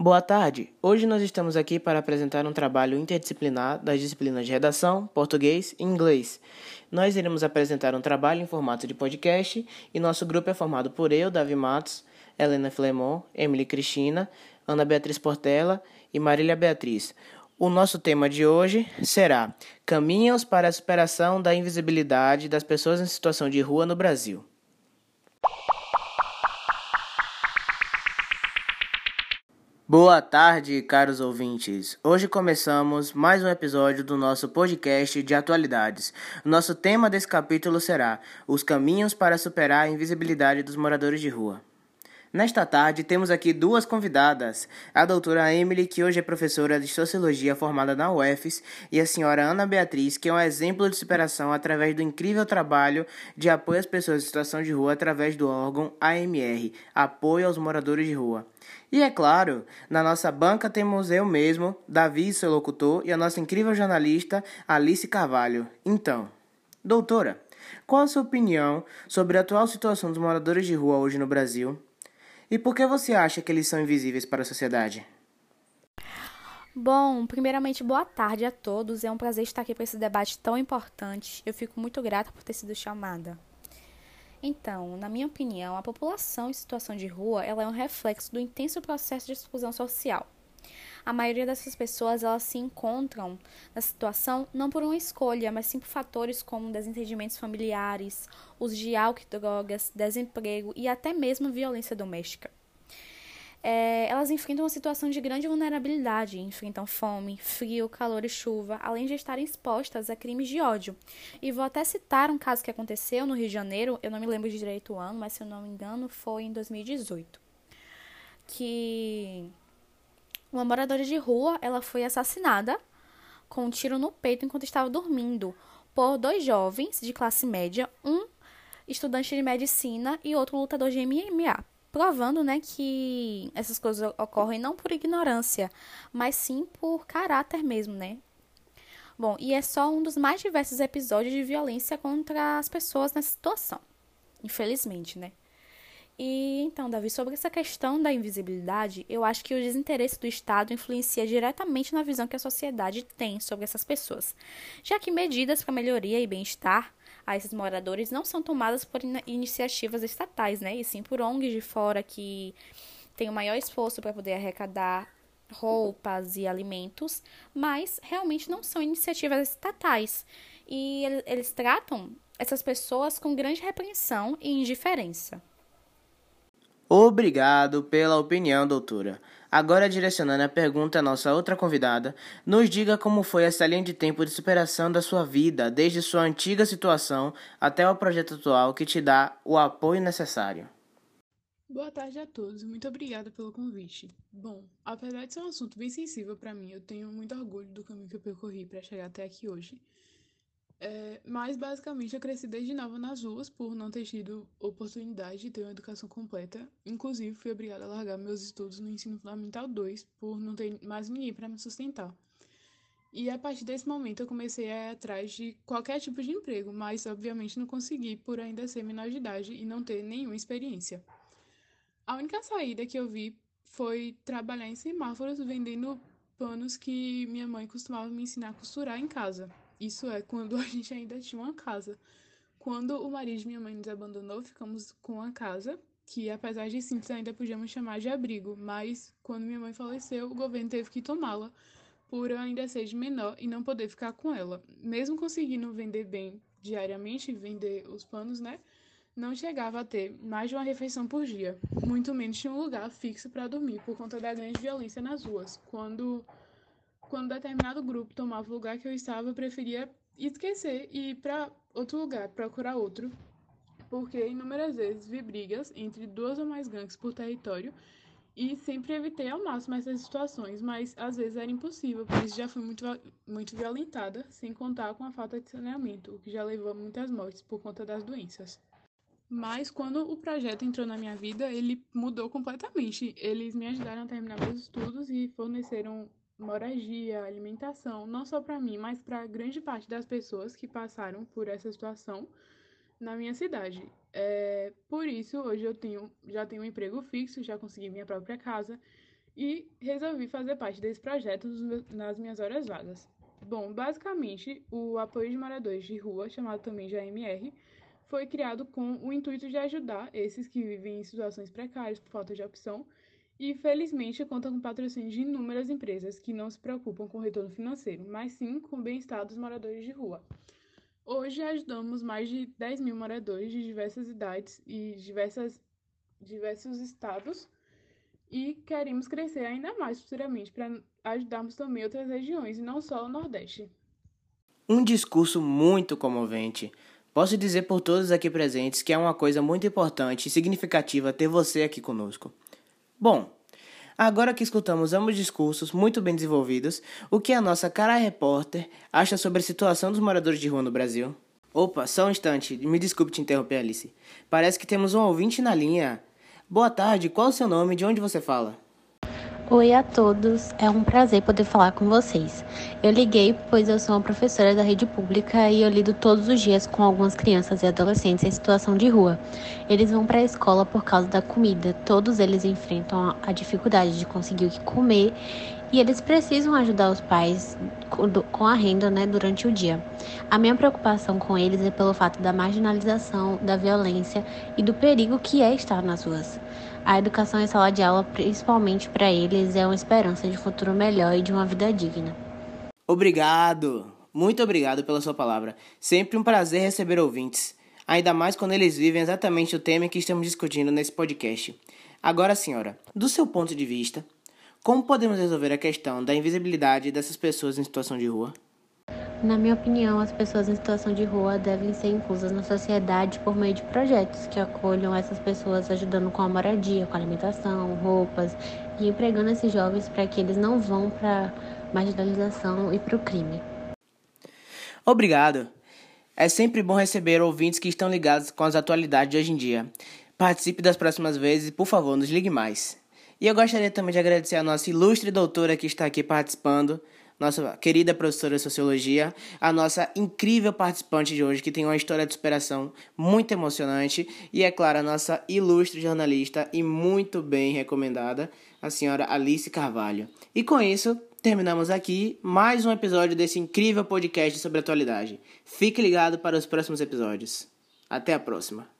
Boa tarde. Hoje nós estamos aqui para apresentar um trabalho interdisciplinar das disciplinas de redação, português e inglês. Nós iremos apresentar um trabalho em formato de podcast e nosso grupo é formado por eu, Davi Matos, Helena Flemon, Emily Cristina, Ana Beatriz Portela e Marília Beatriz. O nosso tema de hoje será Caminhos para a superação da invisibilidade das pessoas em situação de rua no Brasil. Boa tarde, caros ouvintes. Hoje começamos mais um episódio do nosso podcast de atualidades. Nosso tema desse capítulo será Os caminhos para superar a invisibilidade dos moradores de rua. Nesta tarde temos aqui duas convidadas, a doutora Emily, que hoje é professora de Sociologia formada na UFES, e a senhora Ana Beatriz, que é um exemplo de superação através do incrível trabalho de apoio às pessoas em situação de rua através do órgão AMR, Apoio aos Moradores de Rua. E é claro, na nossa banca temos eu mesmo, Davi, seu locutor, e a nossa incrível jornalista Alice Carvalho. Então, doutora, qual a sua opinião sobre a atual situação dos moradores de rua hoje no Brasil? E por que você acha que eles são invisíveis para a sociedade? Bom, primeiramente, boa tarde a todos. É um prazer estar aqui para esse debate tão importante. Eu fico muito grata por ter sido chamada. Então, na minha opinião, a população em situação de rua ela é um reflexo do intenso processo de exclusão social a maioria dessas pessoas elas se encontram na situação não por uma escolha, mas sim por fatores como desentendimentos familiares, uso de álcool e drogas, desemprego e até mesmo violência doméstica. É, elas enfrentam uma situação de grande vulnerabilidade, enfrentam fome, frio, calor e chuva, além de estarem expostas a crimes de ódio. E vou até citar um caso que aconteceu no Rio de Janeiro, eu não me lembro de direito o ano, mas se eu não me engano foi em 2018, que uma moradora de rua, ela foi assassinada com um tiro no peito enquanto estava dormindo por dois jovens de classe média, um estudante de medicina e outro lutador de MMA, provando, né, que essas coisas ocorrem não por ignorância, mas sim por caráter mesmo, né? Bom, e é só um dos mais diversos episódios de violência contra as pessoas nessa situação. Infelizmente, né? E então, Davi, sobre essa questão da invisibilidade, eu acho que o desinteresse do Estado influencia diretamente na visão que a sociedade tem sobre essas pessoas, já que medidas para melhoria e bem-estar a esses moradores não são tomadas por in iniciativas estatais, né? E sim por ONGs de fora que têm o maior esforço para poder arrecadar roupas e alimentos, mas realmente não são iniciativas estatais. E eles tratam essas pessoas com grande repreensão e indiferença. Obrigado pela opinião, doutora. Agora, direcionando a pergunta à nossa outra convidada, nos diga como foi essa linha de tempo de superação da sua vida, desde sua antiga situação até o projeto atual que te dá o apoio necessário. Boa tarde a todos, muito obrigada pelo convite. Bom, apesar de ser um assunto bem sensível para mim, eu tenho muito orgulho do caminho que eu percorri para chegar até aqui hoje. É, mas basicamente eu cresci desde nova nas ruas por não ter tido oportunidade de ter uma educação completa. Inclusive fui obrigada a largar meus estudos no ensino fundamental 2 por não ter mais ninguém para me sustentar. E a partir desse momento eu comecei a ir atrás de qualquer tipo de emprego, mas obviamente não consegui por ainda ser menor de idade e não ter nenhuma experiência. A única saída que eu vi foi trabalhar em semáforos vendendo panos que minha mãe costumava me ensinar a costurar em casa. Isso é quando a gente ainda tinha uma casa. Quando o marido de minha mãe nos abandonou, ficamos com a casa, que apesar de simples ainda podíamos chamar de abrigo, mas quando minha mãe faleceu, o governo teve que tomá-la por eu ainda ser de menor e não poder ficar com ela. Mesmo conseguindo vender bem diariamente, vender os panos, né? Não chegava a ter mais de uma refeição por dia, muito menos tinha um lugar fixo para dormir por conta da grande violência nas ruas. Quando quando determinado grupo tomava o lugar que eu estava, eu preferia esquecer e ir para outro lugar, procurar outro, porque inúmeras vezes vi brigas entre duas ou mais gangues por território e sempre evitei ao máximo essas situações, mas às vezes era impossível, por isso já fui muito, muito violentada, sem contar com a falta de saneamento, o que já levou a muitas mortes por conta das doenças. Mas quando o projeto entrou na minha vida, ele mudou completamente. Eles me ajudaram a terminar meus estudos e forneceram moradia, alimentação, não só para mim, mas para grande parte das pessoas que passaram por essa situação na minha cidade. É, por isso, hoje eu tenho, já tenho um emprego fixo, já consegui minha própria casa e resolvi fazer parte desse projeto nas minhas horas vagas. Bom, basicamente, o apoio de moradores de rua, chamado também de AMR, foi criado com o intuito de ajudar esses que vivem em situações precárias por falta de opção e, felizmente, conta com patrocínio de inúmeras empresas que não se preocupam com o retorno financeiro, mas sim com o bem-estar dos moradores de rua. Hoje ajudamos mais de 10 mil moradores de diversas idades e diversas, diversos estados e queremos crescer ainda mais futuramente para ajudarmos também outras regiões e não só o Nordeste. Um discurso muito comovente. Posso dizer por todos aqui presentes que é uma coisa muito importante e significativa ter você aqui conosco. Bom, agora que escutamos ambos discursos muito bem desenvolvidos, o que a nossa cara repórter acha sobre a situação dos moradores de rua no Brasil? Opa, só um instante, me desculpe te interromper, Alice. Parece que temos um ouvinte na linha. Boa tarde, qual o seu nome e de onde você fala? Oi a todos, é um prazer poder falar com vocês. Eu liguei pois eu sou uma professora da rede pública e eu lido todos os dias com algumas crianças e adolescentes em situação de rua. Eles vão para a escola por causa da comida, todos eles enfrentam a dificuldade de conseguir o que comer e eles precisam ajudar os pais com a renda né, durante o dia. A minha preocupação com eles é pelo fato da marginalização, da violência e do perigo que é estar nas ruas. A educação em sala de aula, principalmente para eles, é uma esperança de futuro melhor e de uma vida digna. Obrigado! Muito obrigado pela sua palavra. Sempre um prazer receber ouvintes, ainda mais quando eles vivem exatamente o tema que estamos discutindo nesse podcast. Agora, senhora, do seu ponto de vista, como podemos resolver a questão da invisibilidade dessas pessoas em situação de rua? Na minha opinião, as pessoas em situação de rua devem ser inclusas na sociedade por meio de projetos que acolham essas pessoas, ajudando com a moradia, com a alimentação, roupas e empregando esses jovens para que eles não vão para marginalização e para o crime. Obrigado. É sempre bom receber ouvintes que estão ligados com as atualidades de hoje em dia. Participe das próximas vezes e, por favor, nos ligue mais. E eu gostaria também de agradecer a nossa ilustre doutora que está aqui participando nossa querida professora de sociologia, a nossa incrível participante de hoje, que tem uma história de superação muito emocionante, e é claro, a nossa ilustre jornalista e muito bem recomendada, a senhora Alice Carvalho. E com isso, terminamos aqui mais um episódio desse incrível podcast sobre atualidade. Fique ligado para os próximos episódios. Até a próxima.